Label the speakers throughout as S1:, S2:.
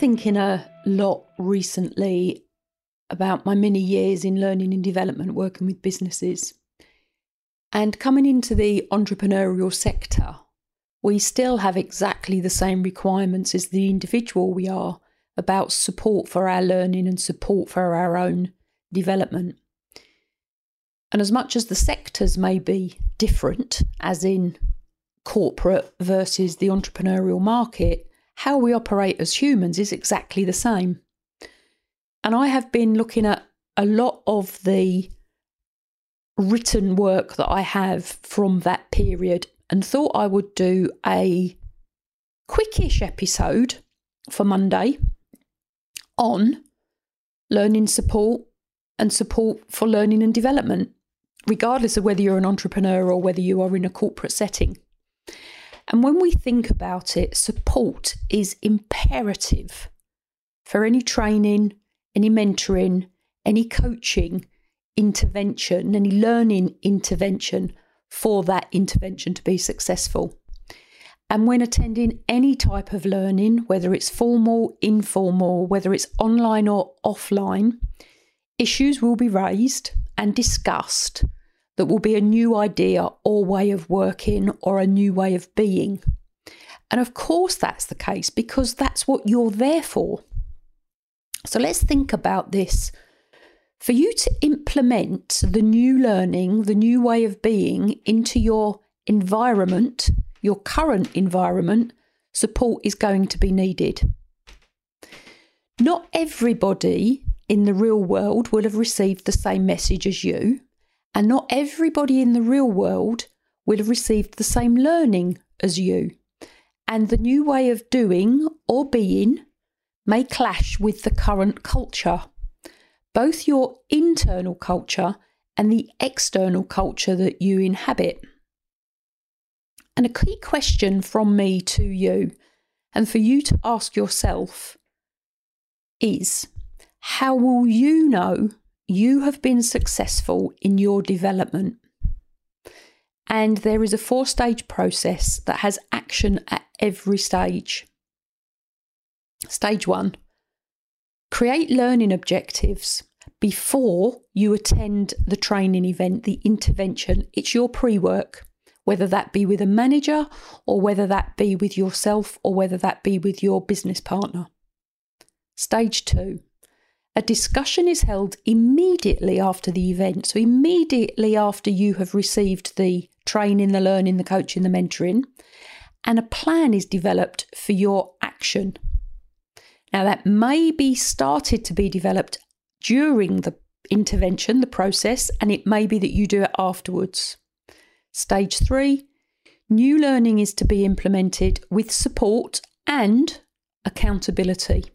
S1: Thinking a lot recently about my many years in learning and development working with businesses. And coming into the entrepreneurial sector, we still have exactly the same requirements as the individual we are about support for our learning and support for our own development. And as much as the sectors may be different, as in corporate versus the entrepreneurial market, how we operate as humans is exactly the same. And I have been looking at a lot of the written work that I have from that period and thought I would do a quickish episode for Monday on learning support and support for learning and development, regardless of whether you're an entrepreneur or whether you are in a corporate setting. And when we think about it, support is imperative for any training, any mentoring, any coaching intervention, any learning intervention for that intervention to be successful. And when attending any type of learning, whether it's formal, informal, whether it's online or offline, issues will be raised and discussed that will be a new idea or way of working or a new way of being. And of course, that's the case because that's what you're there for. So let's think about this for you to implement the new learning, the new way of being into your environment, your current environment, support is going to be needed. Not everybody in the real world will have received the same message as you, and not everybody in the real world will have received the same learning as you. And the new way of doing or being may clash with the current culture both your internal culture and the external culture that you inhabit. And a key question from me to you, and for you to ask yourself, is how will you know you have been successful in your development? And there is a four stage process that has action at every stage. Stage one Create learning objectives before you attend the training event, the intervention. It's your pre work, whether that be with a manager or whether that be with yourself or whether that be with your business partner. Stage two a discussion is held immediately after the event. So, immediately after you have received the training, the learning, the coaching, the mentoring, and a plan is developed for your action. Now, that may be started to be developed during the intervention, the process, and it may be that you do it afterwards. Stage three new learning is to be implemented with support and accountability.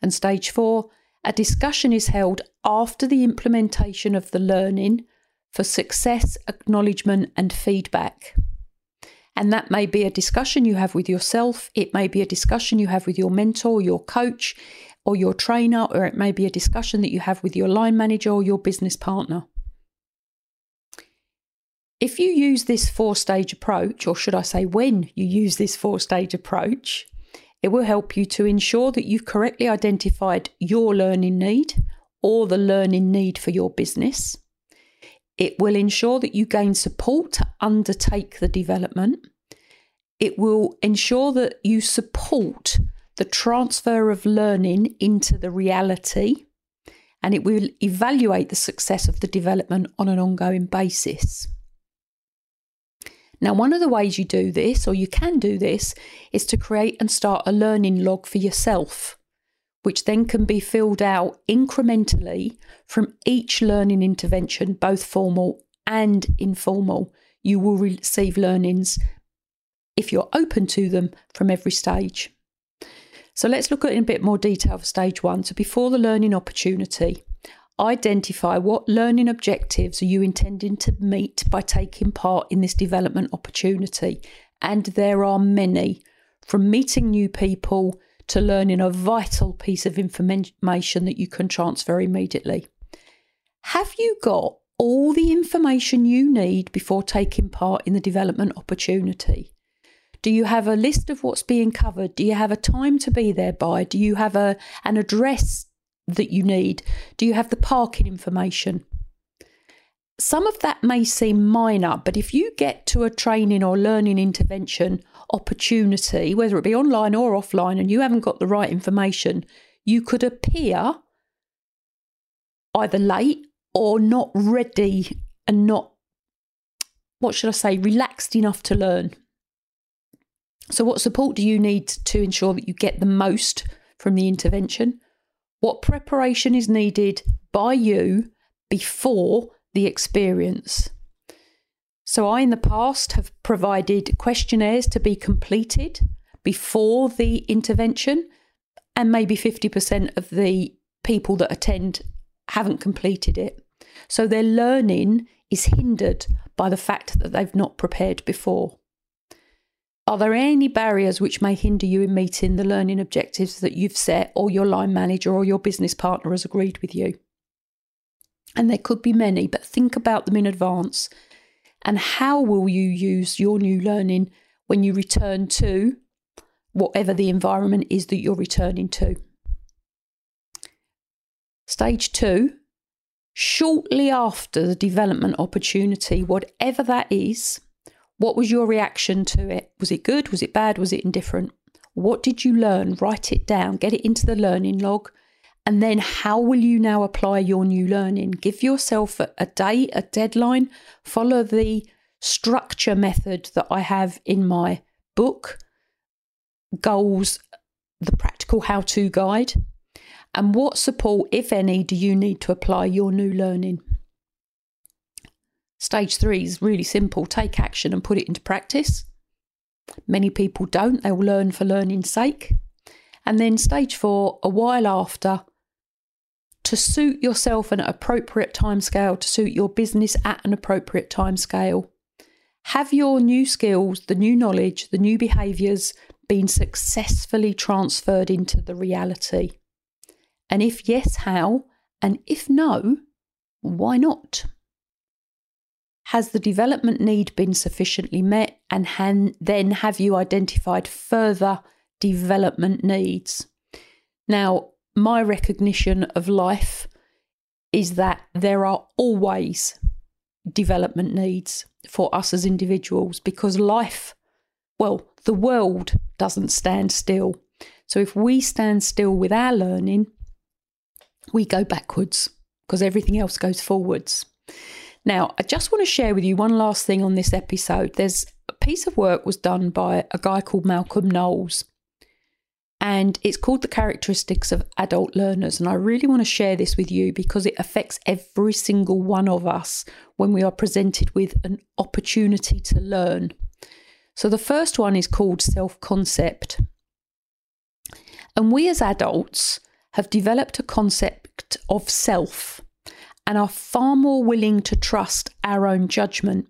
S1: And stage four a discussion is held after the implementation of the learning for success, acknowledgement, and feedback. And that may be a discussion you have with yourself, it may be a discussion you have with your mentor, your coach, or your trainer, or it may be a discussion that you have with your line manager or your business partner. If you use this four stage approach, or should I say, when you use this four stage approach, it will help you to ensure that you've correctly identified your learning need or the learning need for your business. It will ensure that you gain support to undertake the development. It will ensure that you support the transfer of learning into the reality and it will evaluate the success of the development on an ongoing basis. Now, one of the ways you do this, or you can do this, is to create and start a learning log for yourself which then can be filled out incrementally from each learning intervention, both formal and informal. You will receive learnings if you're open to them from every stage. So let's look at in a bit more detail for stage one. So before the learning opportunity, identify what learning objectives are you intending to meet by taking part in this development opportunity. And there are many, from meeting new people to learning a vital piece of information that you can transfer immediately. Have you got all the information you need before taking part in the development opportunity? Do you have a list of what's being covered? Do you have a time to be there by? Do you have a an address that you need? Do you have the parking information? Some of that may seem minor, but if you get to a training or learning intervention opportunity, whether it be online or offline, and you haven't got the right information, you could appear either late or not ready and not, what should I say, relaxed enough to learn. So, what support do you need to ensure that you get the most from the intervention? What preparation is needed by you before the experience? So, I in the past have provided questionnaires to be completed before the intervention, and maybe 50% of the people that attend haven't completed it. So their learning is hindered by the fact that they've not prepared before. Are there any barriers which may hinder you in meeting the learning objectives that you've set, or your line manager or your business partner has agreed with you? And there could be many, but think about them in advance. And how will you use your new learning when you return to whatever the environment is that you're returning to? Stage two shortly after the development opportunity, whatever that is, what was your reaction to it? Was it good? Was it bad? Was it indifferent? What did you learn? Write it down, get it into the learning log. And then, how will you now apply your new learning? Give yourself a, a date, a deadline, follow the structure method that I have in my book, Goals, the practical how to guide. And what support, if any, do you need to apply your new learning? Stage three is really simple take action and put it into practice. Many people don't, they'll learn for learning's sake. And then stage four, a while after, to suit yourself an appropriate timescale, to suit your business at an appropriate timescale. Have your new skills, the new knowledge, the new behaviours been successfully transferred into the reality? And if yes, how? And if no, why not? Has the development need been sufficiently met? And han- then have you identified further development needs? Now, my recognition of life is that there are always development needs for us as individuals because life, well, the world doesn't stand still. So if we stand still with our learning, we go backwards because everything else goes forwards. Now, I just want to share with you one last thing on this episode. There's a piece of work was done by a guy called Malcolm Knowles, and it's called The Characteristics of Adult Learners. And I really want to share this with you because it affects every single one of us when we are presented with an opportunity to learn. So the first one is called self concept. And we as adults have developed a concept of self and are far more willing to trust our own judgment.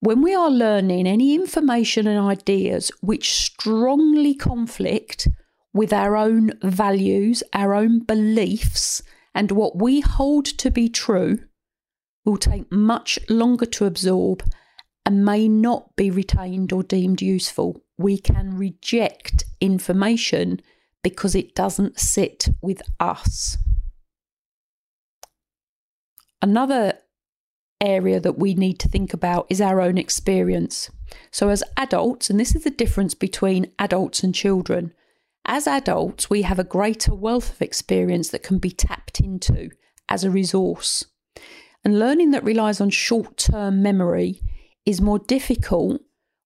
S1: When we are learning any information and ideas which strongly conflict with our own values, our own beliefs, and what we hold to be true, will take much longer to absorb and may not be retained or deemed useful. We can reject information because it doesn't sit with us. Another area that we need to think about is our own experience. So, as adults, and this is the difference between adults and children, as adults, we have a greater wealth of experience that can be tapped into as a resource. And learning that relies on short term memory is more difficult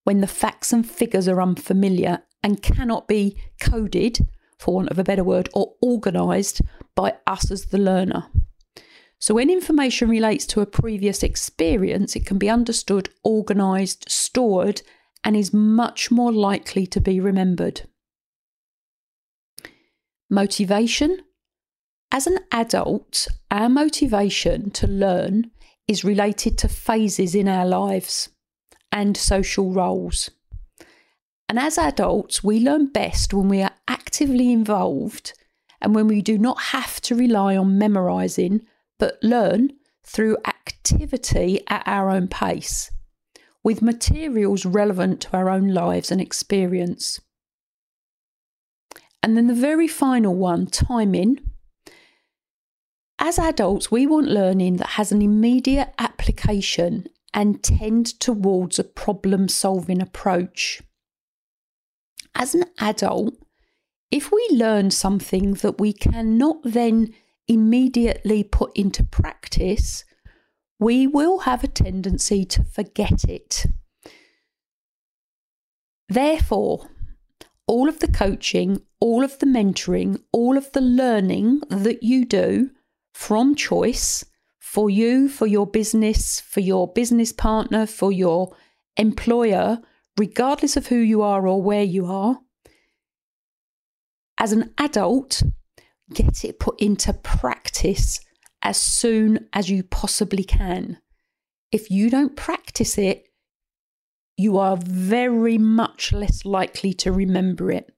S1: when the facts and figures are unfamiliar and cannot be coded for want of a better word, or organised by us as the learner. So, when information relates to a previous experience, it can be understood, organised, stored, and is much more likely to be remembered. Motivation. As an adult, our motivation to learn is related to phases in our lives and social roles. And as adults, we learn best when we are actively involved and when we do not have to rely on memorising, but learn through activity at our own pace, with materials relevant to our own lives and experience. And then the very final one, timing. As adults, we want learning that has an immediate application and tend towards a problem solving approach as an adult, if we learn something that we cannot then immediately put into practice, we will have a tendency to forget it. Therefore, all of the coaching, all of the mentoring, all of the learning that you do from choice for you, for your business, for your business partner, for your employer regardless of who you are or where you are. As an adult, get it put into practice as soon as you possibly can. If you don't practice it, you are very much less likely to remember it.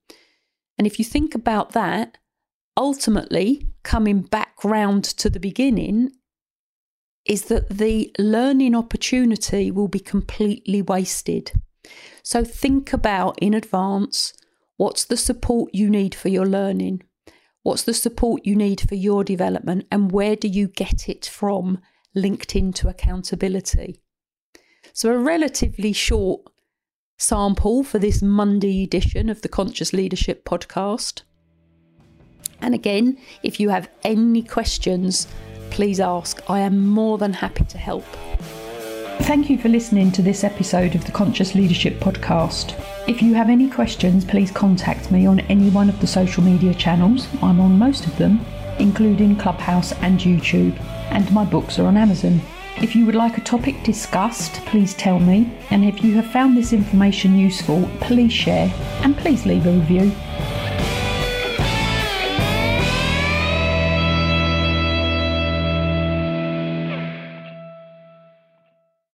S1: And if you think about that, ultimately coming back round to the beginning is that the learning opportunity will be completely wasted. So think about in advance what's the support you need for your learning? What's the support you need for your development? And where do you get it from linked into accountability? So, a relatively short sample for this Monday edition of the Conscious Leadership podcast. And again, if you have any questions, please ask. I am more than happy to help. Thank you for listening to this episode of the Conscious Leadership Podcast. If you have any questions, please contact me on any one of the social media channels. I'm on most of them, including Clubhouse and YouTube, and my books are on Amazon. If you would like a topic discussed, please tell me. And if you have found this information useful, please share and please leave a review.